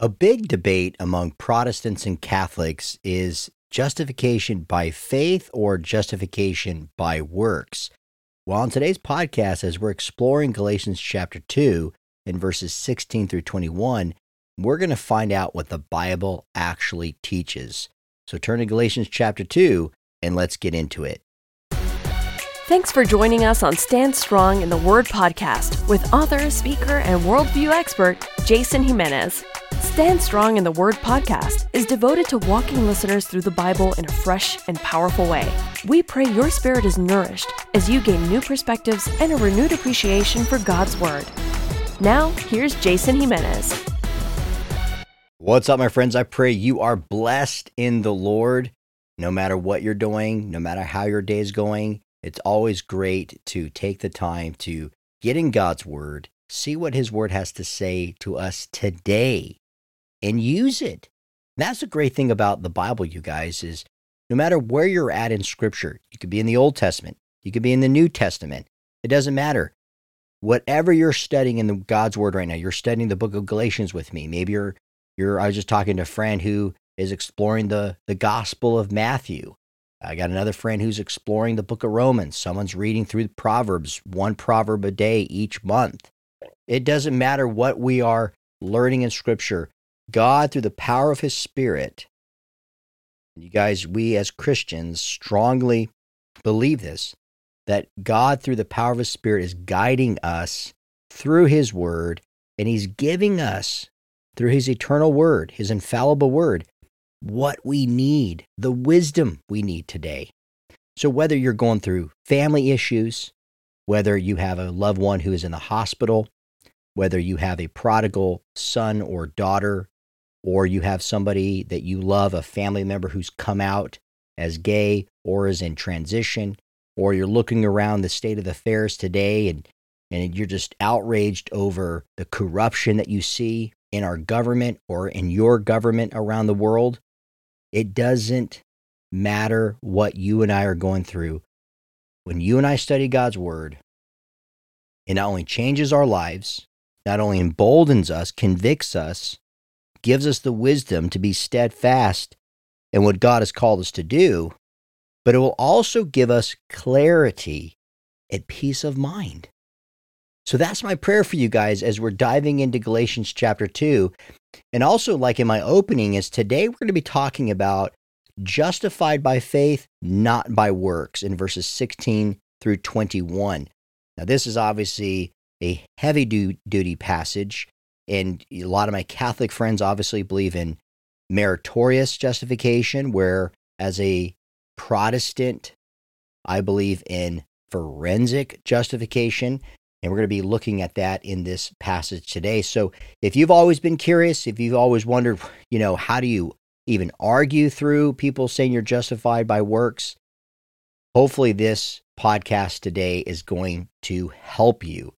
A big debate among Protestants and Catholics is justification by faith or justification by works. Well, on today's podcast, as we're exploring Galatians chapter 2 and verses 16 through 21, we're going to find out what the Bible actually teaches. So turn to Galatians chapter 2 and let's get into it. Thanks for joining us on Stand Strong in the Word podcast with author, speaker, and worldview expert Jason Jimenez. Stand Strong in the Word podcast is devoted to walking listeners through the Bible in a fresh and powerful way. We pray your spirit is nourished as you gain new perspectives and a renewed appreciation for God's Word. Now, here's Jason Jimenez. What's up, my friends? I pray you are blessed in the Lord. No matter what you're doing, no matter how your day is going, it's always great to take the time to get in God's Word, see what His Word has to say to us today and use it. And that's the great thing about the Bible, you guys, is no matter where you're at in Scripture, you could be in the Old Testament, you could be in the New Testament. It doesn't matter. Whatever you're studying in the God's Word right now, you're studying the book of Galatians with me. Maybe you're you're I was just talking to a friend who is exploring the the Gospel of Matthew. I got another friend who's exploring the book of Romans. Someone's reading through the Proverbs, one proverb a day each month. It doesn't matter what we are learning in Scripture. God, through the power of His Spirit, you guys, we as Christians strongly believe this that God, through the power of His Spirit, is guiding us through His Word, and He's giving us, through His eternal Word, His infallible Word, what we need, the wisdom we need today. So, whether you're going through family issues, whether you have a loved one who is in the hospital, whether you have a prodigal son or daughter or you have somebody that you love, a family member who's come out as gay or is in transition, or you're looking around the state of affairs today and, and you're just outraged over the corruption that you see in our government or in your government around the world, it doesn't matter what you and I are going through. When you and I study God's word, it not only changes our lives, not only emboldens us, convicts us, gives us the wisdom to be steadfast in what God has called us to do, but it will also give us clarity and peace of mind. So that's my prayer for you guys as we're diving into Galatians chapter 2. And also, like in my opening, is today we're going to be talking about justified by faith, not by works, in verses 16 through 21. Now, this is obviously a heavy duty passage and a lot of my Catholic friends obviously believe in meritorious justification, where as a Protestant, I believe in forensic justification. And we're going to be looking at that in this passage today. So if you've always been curious, if you've always wondered, you know, how do you even argue through people saying you're justified by works? Hopefully, this podcast today is going to help you.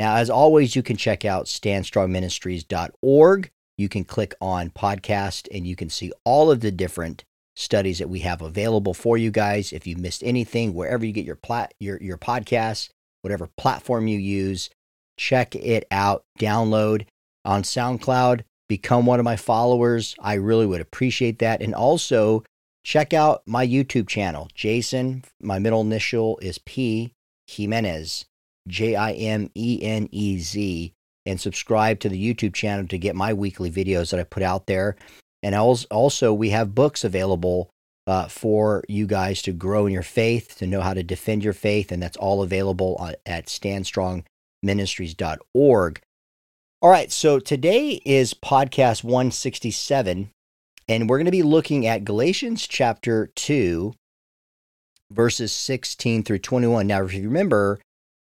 Now, as always, you can check out standstrongministries.org. You can click on podcast and you can see all of the different studies that we have available for you guys. If you missed anything, wherever you get your plat your your podcasts, whatever platform you use, check it out, download on SoundCloud, become one of my followers. I really would appreciate that. And also check out my YouTube channel. Jason, my middle initial is P Jimenez. J I M E N E Z, and subscribe to the YouTube channel to get my weekly videos that I put out there. And also, we have books available uh, for you guys to grow in your faith, to know how to defend your faith, and that's all available at standstrongministries.org. All right, so today is podcast 167, and we're going to be looking at Galatians chapter 2, verses 16 through 21. Now, if you remember,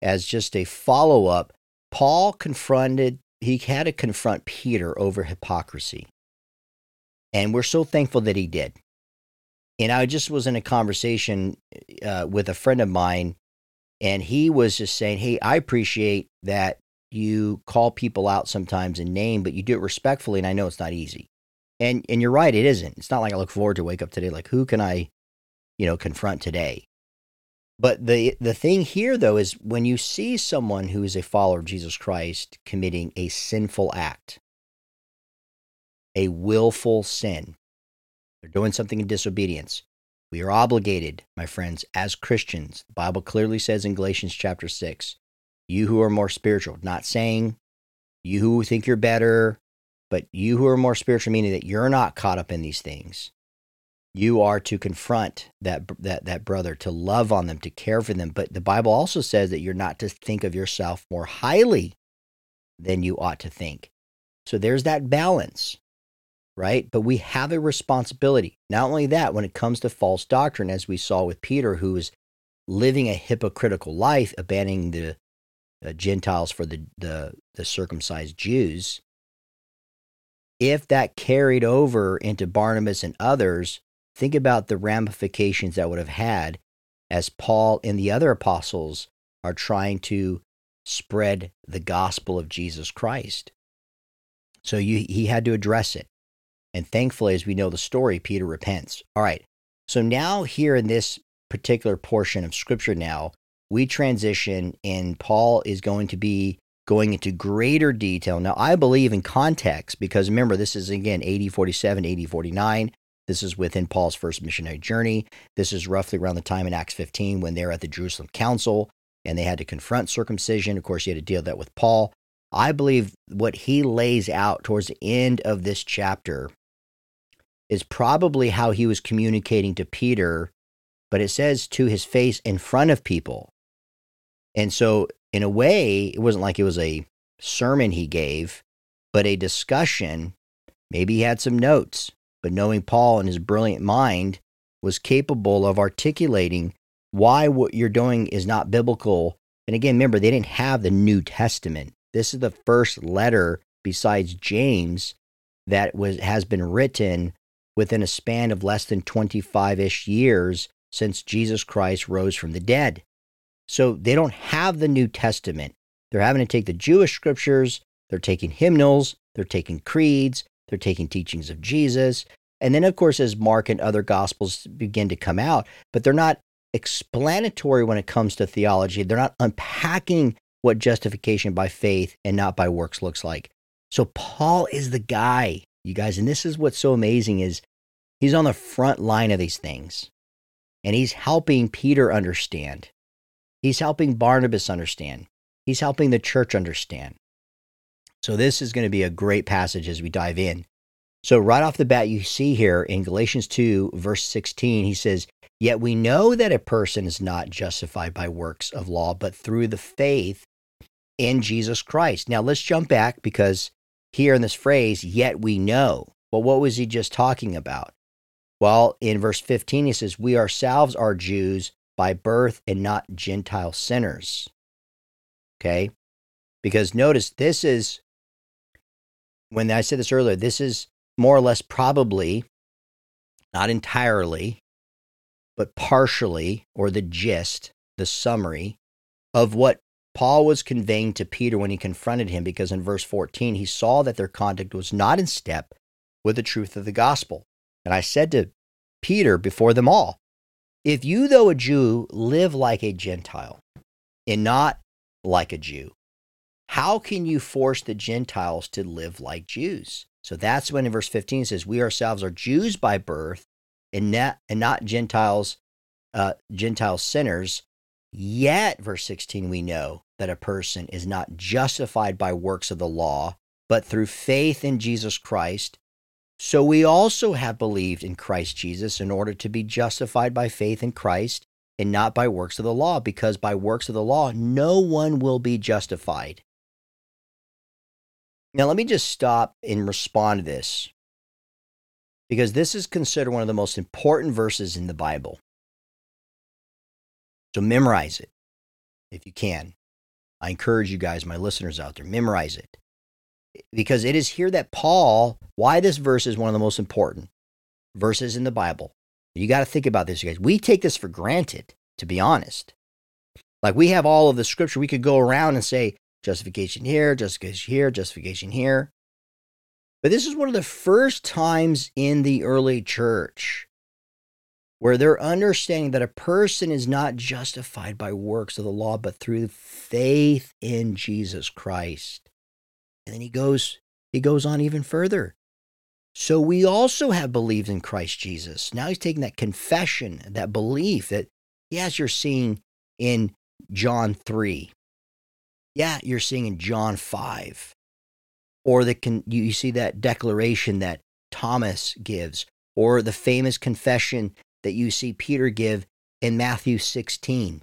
as just a follow up, Paul confronted, he had to confront Peter over hypocrisy. And we're so thankful that he did. And I just was in a conversation uh, with a friend of mine, and he was just saying, Hey, I appreciate that you call people out sometimes in name, but you do it respectfully. And I know it's not easy. And, and you're right, it isn't. It's not like I look forward to wake up today, like, who can I, you know, confront today? But the the thing here though is when you see someone who is a follower of Jesus Christ committing a sinful act, a willful sin. They're doing something in disobedience. We are obligated, my friends, as Christians. The Bible clearly says in Galatians chapter 6, you who are more spiritual, not saying you who think you're better, but you who are more spiritual, meaning that you're not caught up in these things. You are to confront that, that, that brother, to love on them, to care for them. But the Bible also says that you're not to think of yourself more highly than you ought to think. So there's that balance right? But we have a responsibility. Not only that, when it comes to false doctrine, as we saw with Peter, who was living a hypocritical life, abandoning the uh, Gentiles for the, the, the circumcised Jews, if that carried over into Barnabas and others, think about the ramifications that would have had as Paul and the other apostles are trying to spread the gospel of Jesus Christ. So you, he had to address it. And thankfully, as we know the story, Peter repents. All right. So now, here in this particular portion of scripture, now we transition, and Paul is going to be going into greater detail. Now, I believe in context because remember, this is again AD 47, AD 49. This is within Paul's first missionary journey. This is roughly around the time in Acts 15 when they're at the Jerusalem Council and they had to confront circumcision. Of course, you had to deal that with Paul. I believe what he lays out towards the end of this chapter is probably how he was communicating to Peter, but it says to his face in front of people. And so, in a way, it wasn't like it was a sermon he gave, but a discussion. Maybe he had some notes, but knowing Paul and his brilliant mind was capable of articulating why what you're doing is not biblical. And again, remember, they didn't have the New Testament. This is the first letter besides James that was has been written within a span of less than 25 ish years since Jesus Christ rose from the dead. So they don't have the New Testament. They're having to take the Jewish scriptures, they're taking hymnals, they're taking creeds, they're taking teachings of Jesus. And then, of course, as Mark and other gospels begin to come out, but they're not explanatory when it comes to theology. They're not unpacking what justification by faith and not by works looks like. So Paul is the guy you guys. And this is what's so amazing is he's on the front line of these things. And he's helping Peter understand. He's helping Barnabas understand. He's helping the church understand. So this is going to be a great passage as we dive in. So right off the bat, you see here in Galatians 2, verse 16, he says, Yet we know that a person is not justified by works of law, but through the faith in Jesus Christ. Now let's jump back because here in this phrase, yet we know. Well, what was he just talking about? Well, in verse 15, he says, We ourselves are Jews by birth and not Gentile sinners. Okay? Because notice, this is, when I said this earlier, this is more or less probably, not entirely, but partially, or the gist, the summary of what Paul was conveying to Peter when he confronted him because in verse 14 he saw that their conduct was not in step with the truth of the gospel. And I said to Peter before them all, If you, though a Jew, live like a Gentile and not like a Jew, how can you force the Gentiles to live like Jews? So that's when in verse 15 it says, We ourselves are Jews by birth and not, and not Gentiles, uh, Gentile sinners. Yet, verse 16, we know that a person is not justified by works of the law, but through faith in Jesus Christ. So we also have believed in Christ Jesus in order to be justified by faith in Christ and not by works of the law, because by works of the law, no one will be justified. Now, let me just stop and respond to this, because this is considered one of the most important verses in the Bible. So memorize it if you can. I encourage you guys, my listeners out there, memorize it. Because it is here that Paul, why this verse is one of the most important verses in the Bible. You got to think about this, you guys. We take this for granted, to be honest. Like we have all of the scripture, we could go around and say justification here, justification here, justification here. But this is one of the first times in the early church where they're understanding that a person is not justified by works of the law, but through faith in Jesus Christ. And then he goes, he goes on even further. So we also have believed in Christ Jesus. Now he's taking that confession, that belief that, yes, you're seeing in John 3. Yeah, you're seeing in John 5. Or the con- you see that declaration that Thomas gives, or the famous confession that you see Peter give in Matthew 16.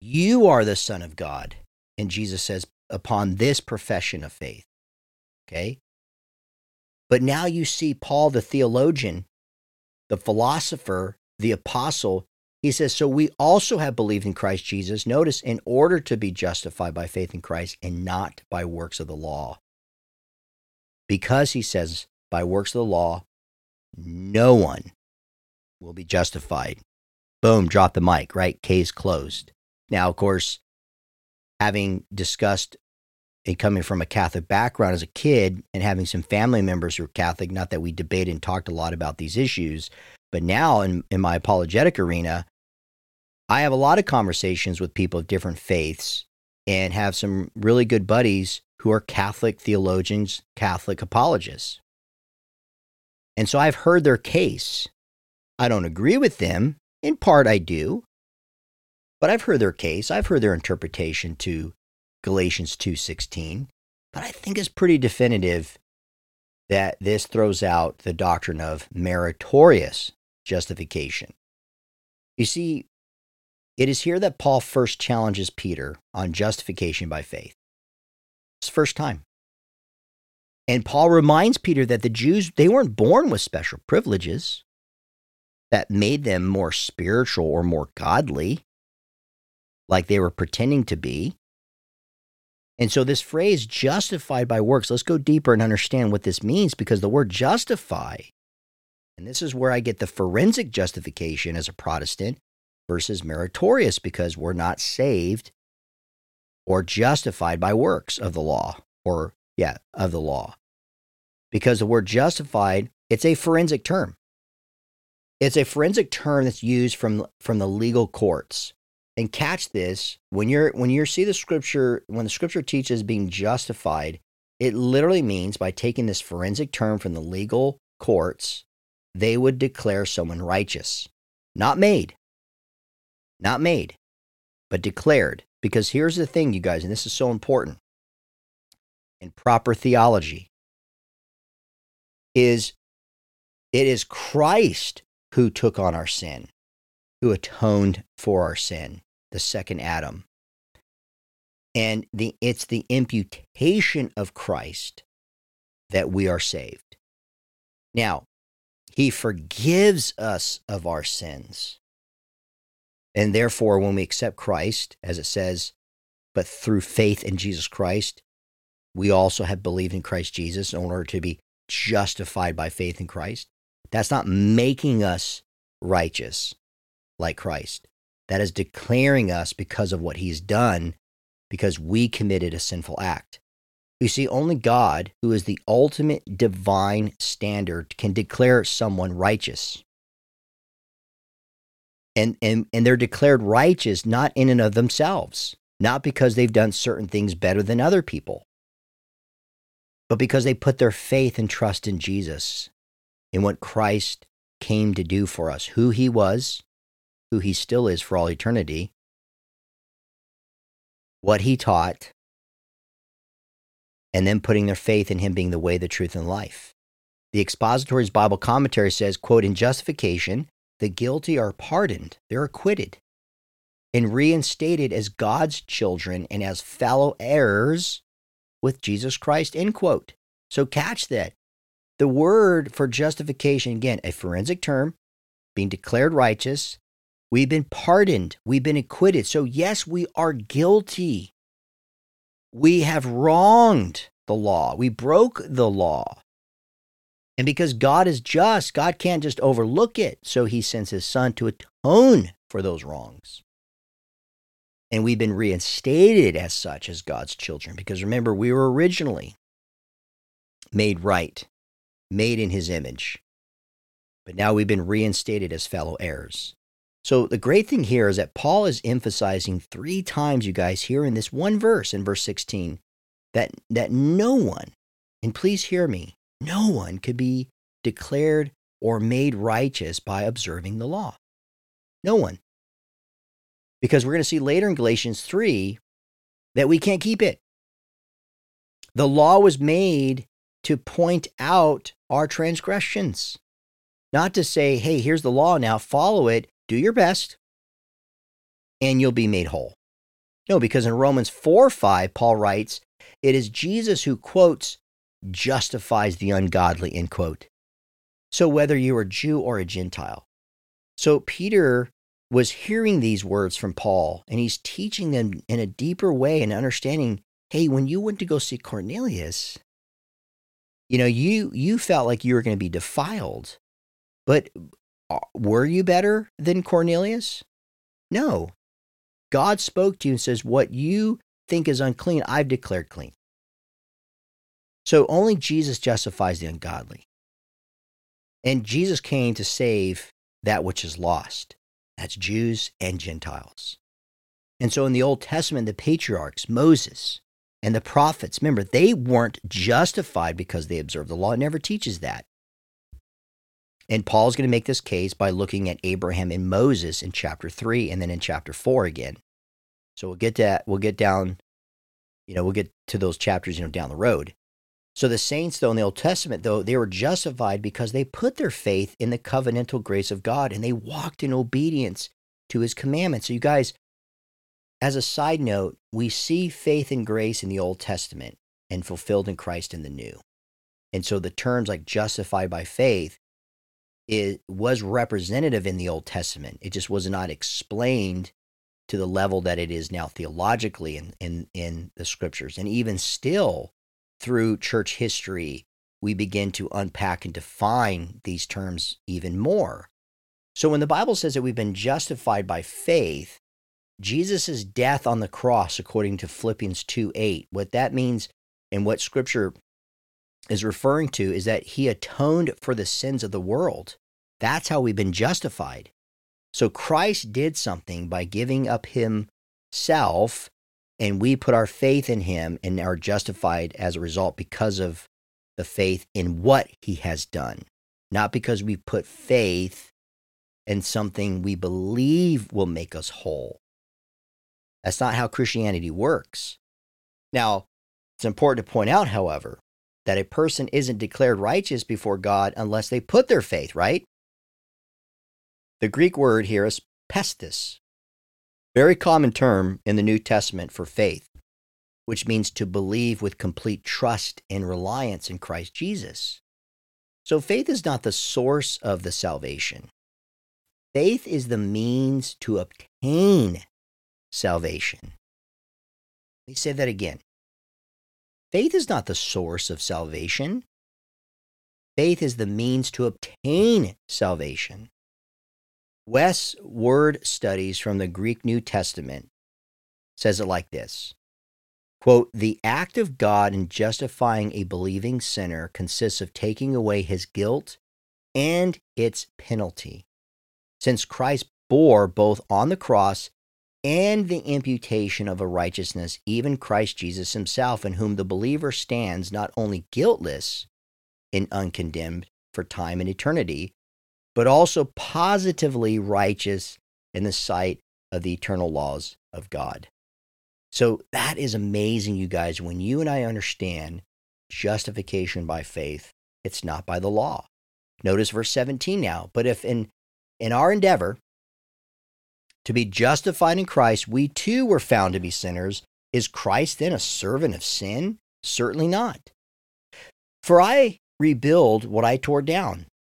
You are the Son of God. And Jesus says, upon this profession of faith. Okay? But now you see Paul, the theologian, the philosopher, the apostle, he says, So we also have believed in Christ Jesus, notice, in order to be justified by faith in Christ and not by works of the law. Because he says, by works of the law, no one will be justified. Boom, drop the mic, right? Case closed. Now, of course, having discussed and coming from a Catholic background as a kid and having some family members who are Catholic, not that we debated and talked a lot about these issues, but now in, in my apologetic arena, I have a lot of conversations with people of different faiths and have some really good buddies who are Catholic theologians, Catholic apologists. And so I've heard their case. I don't agree with them. In part, I do. But I've heard their case. I've heard their interpretation to Galatians 2:16, but I think it's pretty definitive that this throws out the doctrine of meritorious justification. You see, it is here that Paul first challenges Peter on justification by faith. It's the first time. And Paul reminds Peter that the Jews, they weren't born with special privileges that made them more spiritual or more godly, like they were pretending to be. And so, this phrase, justified by works, let's go deeper and understand what this means because the word justify, and this is where I get the forensic justification as a Protestant versus meritorious because we're not saved or justified by works of the law or, yeah, of the law. Because the word justified, it's a forensic term. It's a forensic term that's used from, from the legal courts and catch this when you're when you see the scripture when the scripture teaches being justified it literally means by taking this forensic term from the legal courts they would declare someone righteous not made not made but declared because here's the thing you guys and this is so important in proper theology is it is Christ who took on our sin who atoned for our sin, the second Adam. And the, it's the imputation of Christ that we are saved. Now, he forgives us of our sins. And therefore, when we accept Christ, as it says, but through faith in Jesus Christ, we also have believed in Christ Jesus in order to be justified by faith in Christ. That's not making us righteous like Christ. That is declaring us because of what he's done, because we committed a sinful act. You see, only God, who is the ultimate divine standard, can declare someone righteous. And, and, and they're declared righteous not in and of themselves, not because they've done certain things better than other people, but because they put their faith and trust in Jesus, in what Christ came to do for us, who he was, who he still is for all eternity, what he taught, and then putting their faith in him being the way, the truth, and life. The Expositor's Bible commentary says, quote, in justification, the guilty are pardoned, they're acquitted, and reinstated as God's children and as fellow heirs with Jesus Christ, end quote. So catch that. The word for justification, again, a forensic term, being declared righteous, We've been pardoned. We've been acquitted. So, yes, we are guilty. We have wronged the law. We broke the law. And because God is just, God can't just overlook it. So he sends his son to atone for those wrongs. And we've been reinstated as such as God's children. Because remember, we were originally made right, made in his image. But now we've been reinstated as fellow heirs. So the great thing here is that Paul is emphasizing three times, you guys, here in this one verse, in verse 16, that, that no one, and please hear me, No one could be declared or made righteous by observing the law. No one. Because we're going to see later in Galatians 3 that we can't keep it. The law was made to point out our transgressions, not to say, hey, here's the law now, follow it, do your best, and you'll be made whole. No, because in Romans 4 5, Paul writes, it is Jesus who quotes, justifies the ungodly, end quote. So whether you are Jew or a Gentile. So Peter was hearing these words from Paul and he's teaching them in a deeper way and understanding, hey, when you went to go see Cornelius, you know, you you felt like you were going to be defiled. But uh, were you better than Cornelius? No. God spoke to you and says, What you think is unclean, I've declared clean. So only Jesus justifies the ungodly. And Jesus came to save that which is lost. That's Jews and Gentiles. And so in the Old Testament, the patriarchs, Moses and the prophets, remember, they weren't justified because they observed the law. It never teaches that. And Paul's going to make this case by looking at Abraham and Moses in chapter 3 and then in chapter 4 again. So we'll get to we'll get down you know, we'll get to those chapters, you know, down the road. So the saints, though, in the Old Testament, though, they were justified because they put their faith in the covenantal grace of God and they walked in obedience to his commandments. So, you guys, as a side note, we see faith and grace in the Old Testament and fulfilled in Christ in the New. And so the terms like justified by faith it was representative in the Old Testament. It just was not explained to the level that it is now theologically in, in, in the scriptures. And even still, through church history, we begin to unpack and define these terms even more. So when the Bible says that we've been justified by faith, Jesus' death on the cross, according to Philippians 2 8, what that means and what scripture is referring to is that he atoned for the sins of the world. That's how we've been justified. So Christ did something by giving up himself, and we put our faith in him and are justified as a result because of the faith in what he has done, not because we put faith in something we believe will make us whole. That's not how Christianity works. Now, it's important to point out, however, that a person isn't declared righteous before God unless they put their faith, right? The Greek word here is pistis, very common term in the New Testament for faith, which means to believe with complete trust and reliance in Christ Jesus. So faith is not the source of the salvation. Faith is the means to obtain salvation. Let me say that again. Faith is not the source of salvation. Faith is the means to obtain salvation. Wuest Word Studies from the Greek New Testament says it like this quote the act of god in justifying a believing sinner consists of taking away his guilt and its penalty. Since christ bore both on the cross and the imputation of a righteousness even christ jesus himself in whom the believer stands not only guiltless and uncondemned for time and eternity but also positively righteous in the sight of the eternal laws of God. So that is amazing, you guys. When you and I understand justification by faith, it's not by the law. Notice verse 17 now. But if in, in our endeavor to be justified in Christ, we too were found to be sinners, is Christ then a servant of sin? Certainly not. For I rebuild what I tore down.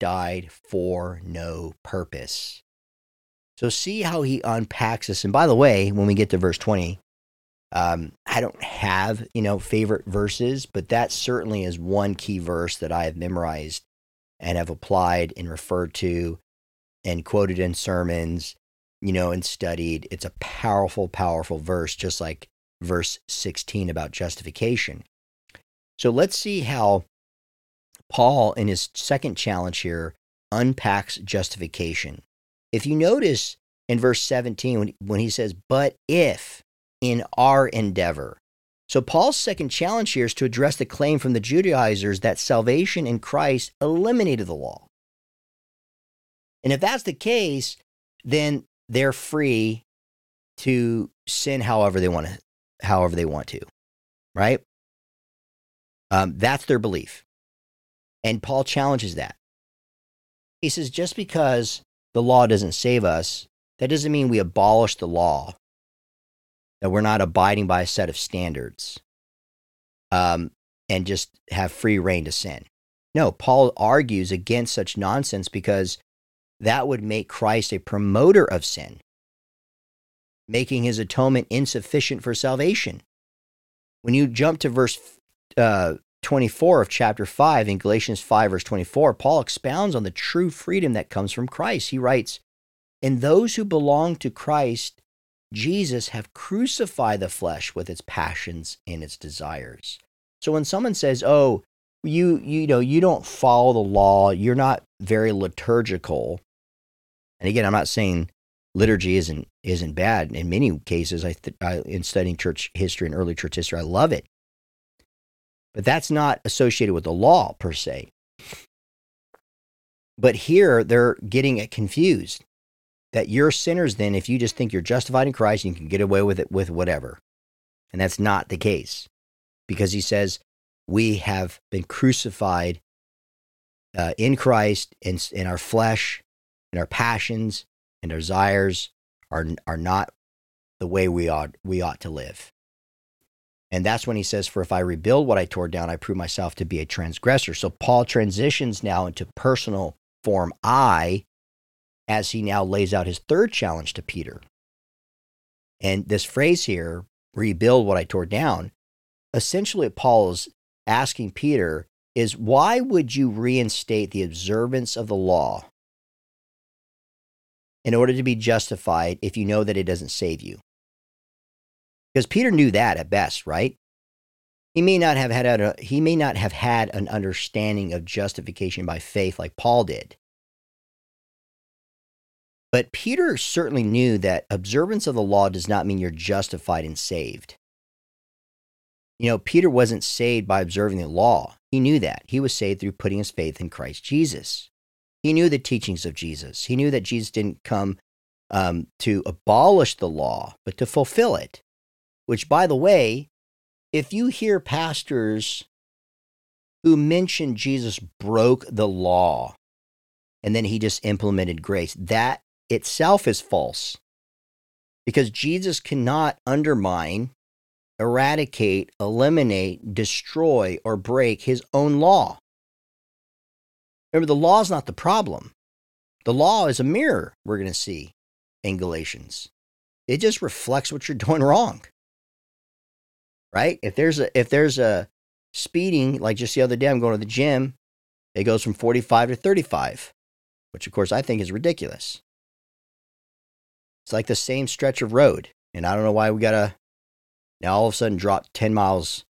died for no purpose. So see how he unpacks this. And by the way, when we get to verse 20, um, I don't have, you know, favorite verses, but that certainly is one key verse that I have memorized and have applied and referred to and quoted in sermons, you know, and studied. It's a powerful, powerful verse, just like verse 16 about justification. So let's see how Paul, in his second challenge here, unpacks justification. If you notice in verse 17, when, when he says, But if in our endeavor. So Paul's second challenge here is to address the claim from the Judaizers that salvation in Christ eliminated the law. And if that's the case, then they're free to sin however they want to, however they want to, right? Um, that's their belief. And Paul challenges that. He says, just because the law doesn't save us, that doesn't mean we abolish the law, that we're not abiding by a set of standards um, and just have free reign to sin. No, Paul argues against such nonsense because that would make Christ a promoter of sin, making his atonement insufficient for salvation. When you jump to verse uh, 24 of chapter 5 in Galatians 5, verse 24, Paul expounds on the true freedom that comes from Christ. He writes, And those who belong to Christ Jesus have crucified the flesh with its passions and its desires. So when someone says, "Oh, you you know, you don't follow the law, you're not very liturgical." And again, I'm not saying liturgy isn't isn't bad. In many cases, I, th- I in studying church history and early church history, I love it. But that's not associated with the law per se. But here they're getting it confused that you're sinners then if you just think you're justified in Christ and you can get away with it with whatever. And that's not the case because he says we have been crucified uh, in Christ in, in our flesh and our passions and our desires are, are not the way we ought, we ought to live. And that's when he says, For if I rebuild what I tore down, I prove myself to be a transgressor. So Paul transitions now into personal form I as he now lays out his third challenge to Peter. And this phrase here, rebuild what I tore down, essentially Paul is asking Peter is why would you reinstate the observance of the law in order to be justified if you know that it doesn't save you? Because Peter knew that at best, right? He may not have had a, he may not have had an understanding of justification by faith like Paul did. But Peter certainly knew that observance of the law does not mean you're justified and saved. You know, Peter wasn't saved by observing the law. He knew that. He was saved through putting his faith in Christ Jesus. He knew the teachings of Jesus. He knew that Jesus didn't come um, to abolish the law, but to fulfill it. Which, by the way, if you hear pastors who mention Jesus broke the law and then he just implemented grace, that itself is false because Jesus cannot undermine, eradicate, eliminate, destroy, or break his own law. Remember, the law is not the problem. The law is a mirror, we're going to see in Galatians. It just reflects what you're doing wrong. Right? If there's a if there's a speeding, like just the other day, I'm going to the gym, it goes from 45 to 35, which of course I think is ridiculous. It's like the same stretch of road. And I don't know why we got to now all of a sudden drop 10 miles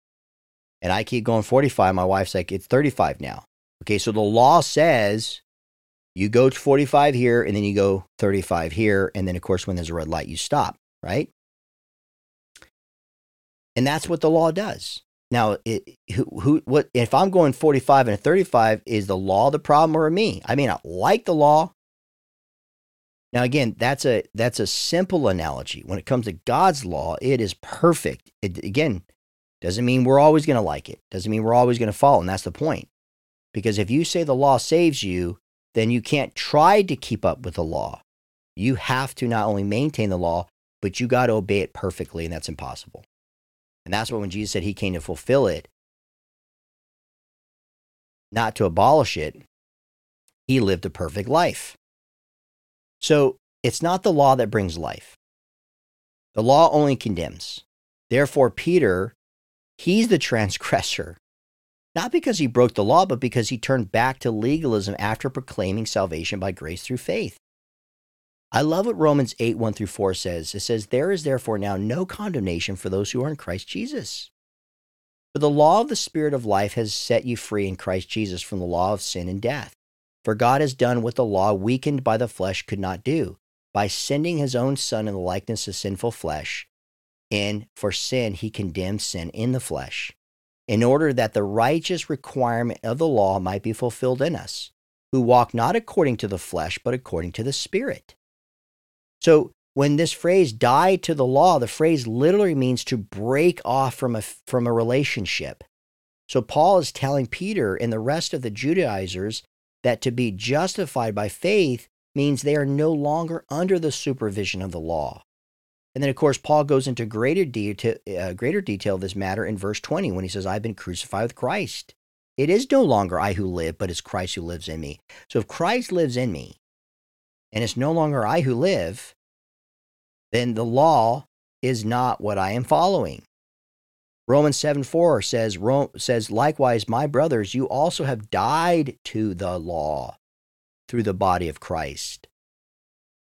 and I keep going 45. My wife's like, it's 35 now. Okay, so the law says you go to 45 here and then you go 35 here. And then, of course, when there's a red light, you stop, right? And that's what the law does. Now, it, who, who, what, if I'm going 45 and a 35, is the law the problem or me? I may not like the law, now again, that's a that's a simple analogy. When it comes to God's law, it is perfect. It, again, doesn't mean we're always going to like it. Doesn't mean we're always going to follow, and that's the point. Because if you say the law saves you, then you can't try to keep up with the law. You have to not only maintain the law, but you got to obey it perfectly, and that's impossible. And that's what when Jesus said he came to fulfill it, not to abolish it, he lived a perfect life. So it's not the law that brings life. The law only condemns. Therefore, Peter, he's the transgressor, not because he broke the law, but because he turned back to legalism after proclaiming salvation by grace through faith. I love what Romans 8, 1 through 4 says. It says, There is therefore now no condemnation for those who are in Christ Jesus. For the law of the Spirit of life has set you free in Christ Jesus from the law of sin and death. For God has done what the law, weakened by the flesh, could not do. By sending his own Son in the likeness of sinful flesh, and for sin, he condemned sin in the flesh, in order that the righteous requirement of the law might be fulfilled in us, who walk not according to the flesh, but according to the Spirit. So when this phrase die to the law, the phrase literally means to break off from a, from a relationship. So Paul is telling Peter and the rest of the Judaizers that to be justified by faith means they are no longer under the supervision of the law. And then, of course, Paul goes into greater, detail, uh, greater detail of this matter in verse 20 when he says, I've been crucified with Christ. It is no longer I who live, but it's Christ who lives in me. So if Christ lives in me, and it's no longer I who live, then the law is not what I am following. Romans 7 4 says, says, Likewise, my brothers, you also have died to the law through the body of Christ,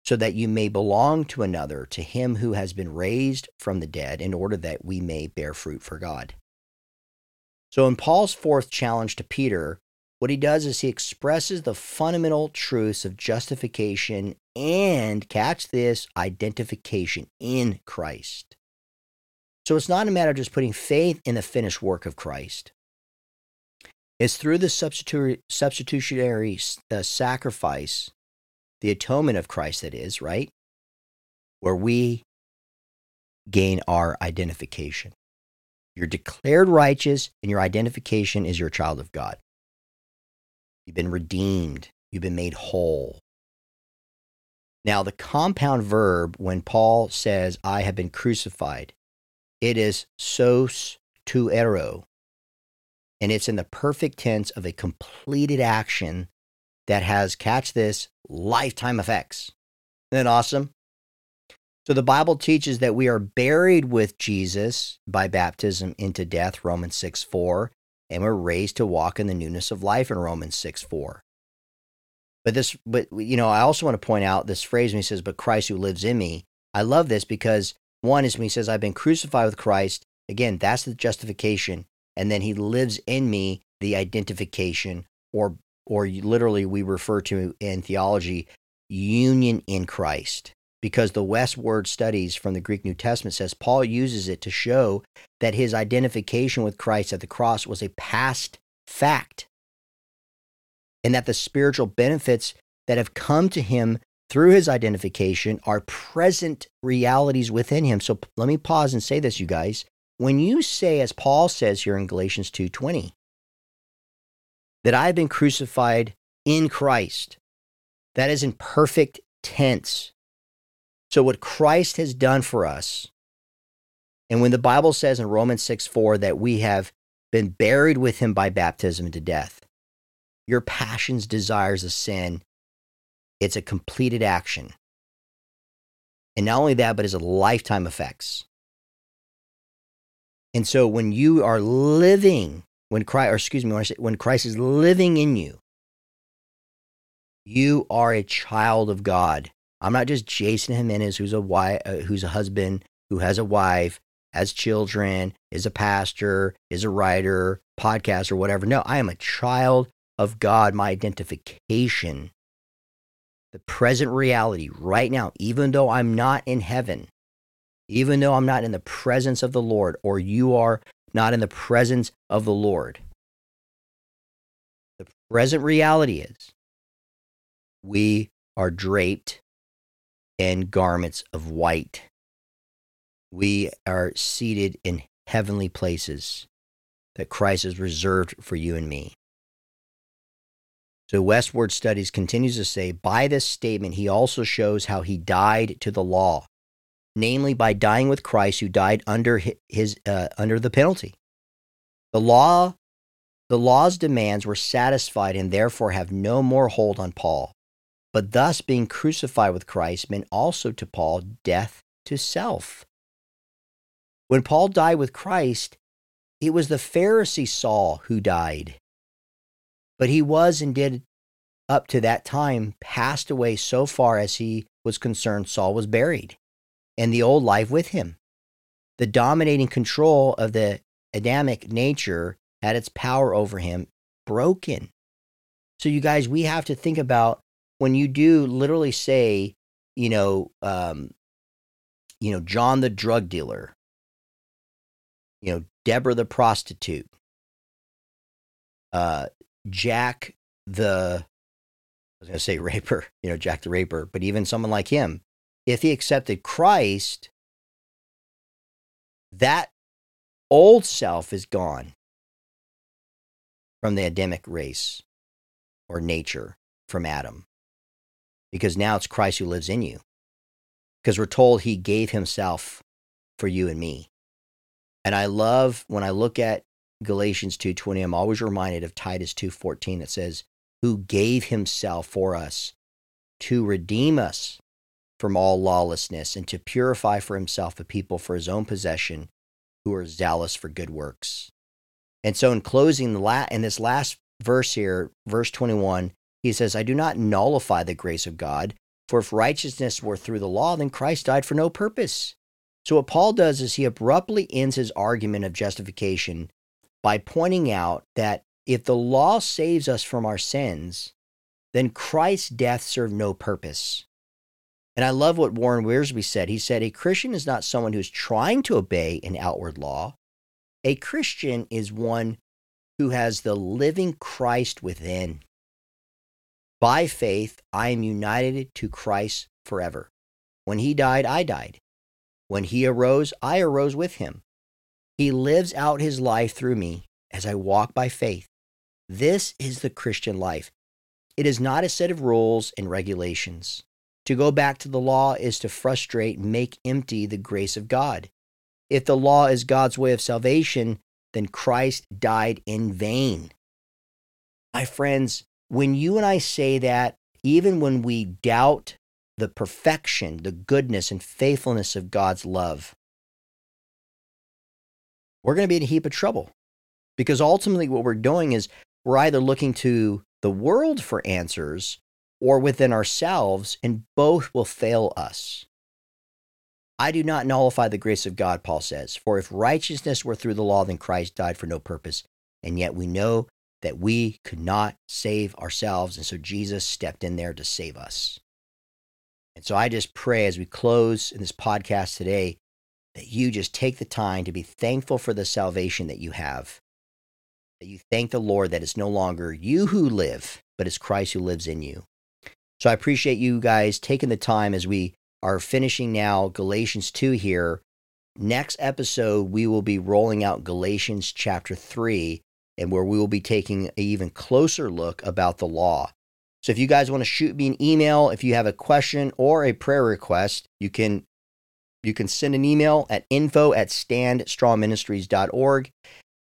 so that you may belong to another, to him who has been raised from the dead, in order that we may bear fruit for God. So, in Paul's fourth challenge to Peter, what he does is he expresses the fundamental truths of justification and, catch this, identification in Christ. So it's not a matter of just putting faith in the finished work of Christ. It's through the substitutionary uh, sacrifice, the atonement of Christ, that is, right? Where we gain our identification. You're declared righteous, and your identification is your child of God. You've been redeemed. You've been made whole. Now, the compound verb, when Paul says, I have been crucified, it is sos tuero. And it's in the perfect tense of a completed action that has, catch this, lifetime effects. Isn't that awesome? So the Bible teaches that we are buried with Jesus by baptism into death, Romans 6 4, and we're raised to walk in the newness of life in Romans 6 4. But this, but you know, I also want to point out this phrase when he says, "But Christ who lives in me." I love this because one is when he says, "I've been crucified with Christ." Again, that's the justification, and then he lives in me, the identification, or or literally we refer to in theology union in Christ. Because the Wuest word studies from the Greek New Testament says Paul uses it to show that his identification with Christ at the cross was a past fact and that the spiritual benefits that have come to him through his identification are present realities within him. So let me pause and say this, you guys. When you say, as Paul says here in Galatians 2:20, that I've been crucified in Christ, that is in perfect tense. So what Christ has done for us, and when the Bible says in Romans 6 4 that we have been buried with him by baptism into death, your passions, desires of sin. It's a completed action. And not only that, but it's a lifetime effects. And so when you are living, when Christ, or excuse me, when, Christ is living in you, you are a child of God. I'm not just Jason Jimenez, who's a wife, uh, who's a husband, who has a wife, has children, is a pastor, is a writer, podcaster, whatever. No, I am a child of God, my identification, the present reality right now, even though I'm not in heaven, even though I'm not in the presence of the Lord, or you are not in the presence of the Lord, the present reality is we are draped in garments of white. We are seated in heavenly places that Christ has reserved for you and me. So Wuest Word Studies continues to say, by this statement, he also shows how he died to the law, namely by dying with Christ, who died under his uh, under the penalty. The law, the law's demands were satisfied and therefore have no more hold on Paul. But thus, being crucified with Christ meant also to Paul death to self. When Paul died with Christ, it was the Pharisee Saul who died. But he was and did up to that time passed away so far as he was concerned, Saul was buried and the old life with him. The dominating control of the Adamic nature had its power over him broken. So, you guys, we have to think about when you do literally say, you know, um, you know, John the drug dealer, you know, Deborah the prostitute, uh, Jack the I was going to say raper, you know, Jack the Raper, but even someone like him, if he accepted Christ, that old self is gone from the Adamic race or nature from Adam. Because now it's Christ who lives in you. Because we're told he gave himself for you and me. And I love when I look at Galatians 2:20 I'm always reminded of Titus 2:14 that says who gave himself for us to redeem us from all lawlessness and to purify for himself a people for his own possession who are zealous for good works. And so in closing the la- in this last verse here, verse 21, he says, I do not nullify the grace of God, for if righteousness were through the law, then Christ died for no purpose. So what Paul does is he abruptly ends his argument of justification by pointing out that if the law saves us from our sins, then Christ's death served no purpose. And I love what Warren Wiersbe said. He said, A Christian is not someone who's trying to obey an outward law. A Christian is one who has the living Christ within. By faith, I am united to Christ forever. When he died, I died. When he arose, I arose with him. He lives out his life through me as I walk by faith. This is the Christian life. It is not a set of rules and regulations. To go back to the law is to frustrate make empty the grace of God. If the law is God's way of salvation, then Christ died in vain. My friends, when you and I say that, even when we doubt the perfection, the goodness, and faithfulness of God's love, we're going to be in a heap of trouble. Because ultimately, what we're doing is we're either looking to the world for answers or within ourselves, and both will fail us. I do not nullify the grace of God, Paul says, for if righteousness were through the law, then Christ died for no purpose. And yet we know that we could not save ourselves. And so Jesus stepped in there to save us. And so I just pray as we close in this podcast today that you just take the time to be thankful for the salvation that you have that you thank the Lord that it's no longer you who live, but it's Christ who lives in you. So I appreciate you guys taking the time as we are finishing now Galatians 2 here. Next episode, we will be rolling out Galatians chapter 3, and where we will be taking an even closer look about the law. So if you guys want to shoot me an email, if you have a question or a prayer request, you can you can send an email at info at standstrongministries.org.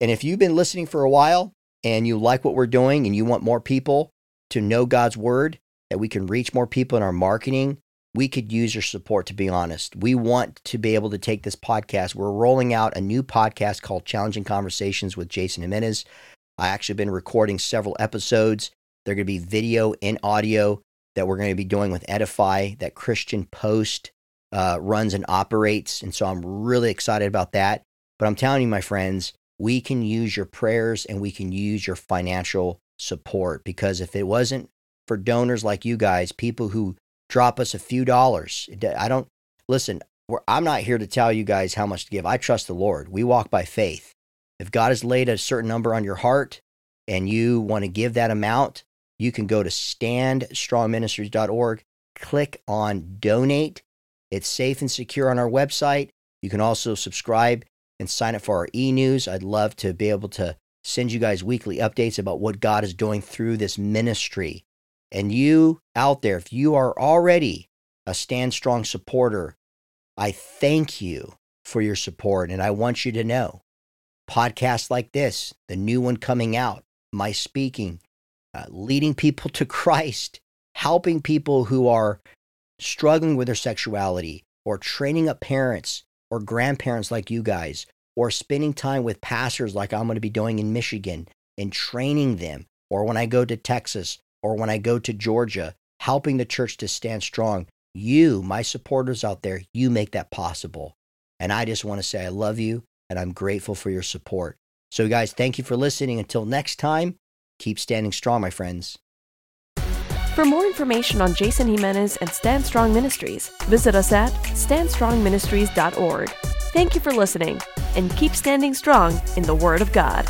And if you've been listening for a while and you like what we're doing and you want more people to know God's word, that we can reach more people in our marketing, we could use your support, to be honest. We want to be able to take this podcast. We're rolling out a new podcast called Challenging Conversations with Jason Jimenez. I actually been recording several episodes. They're going to be video and audio that we're going to be doing with Edify, that Christian Post uh, runs and operates. And so I'm really excited about that. But I'm telling you, my friends, we can use your prayers and we can use your financial support because if it wasn't for donors like you guys, people who drop us a few dollars, I don't listen. I'm not here to tell you guys how much to give. I trust the Lord. We walk by faith. If God has laid a certain number on your heart and you want to give that amount, you can go to standstrongministries.org, click on donate. It's safe and secure on our website. You can also subscribe and sign up for our e news. I'd love to be able to send you guys weekly updates about what God is doing through this ministry. And you out there, if you are already a Stand Strong supporter, I thank you for your support. And I want you to know podcasts like this, the new one coming out, my speaking, uh, leading people to Christ, helping people who are struggling with their sexuality, or training up parents or grandparents like you guys or spending time with pastors like I'm going to be doing in Michigan and training them, or when I go to Texas or when I go to Georgia, helping the church to stand strong. You, my supporters out there, you make that possible. And I just want to say I love you and I'm grateful for your support. So, guys, thank you for listening. Until next time, keep standing strong, my friends. For more information on Jason Jimenez and Stand Strong Ministries, visit us at standstrongministries.org. Thank you for listening, and keep standing strong in the Word of God.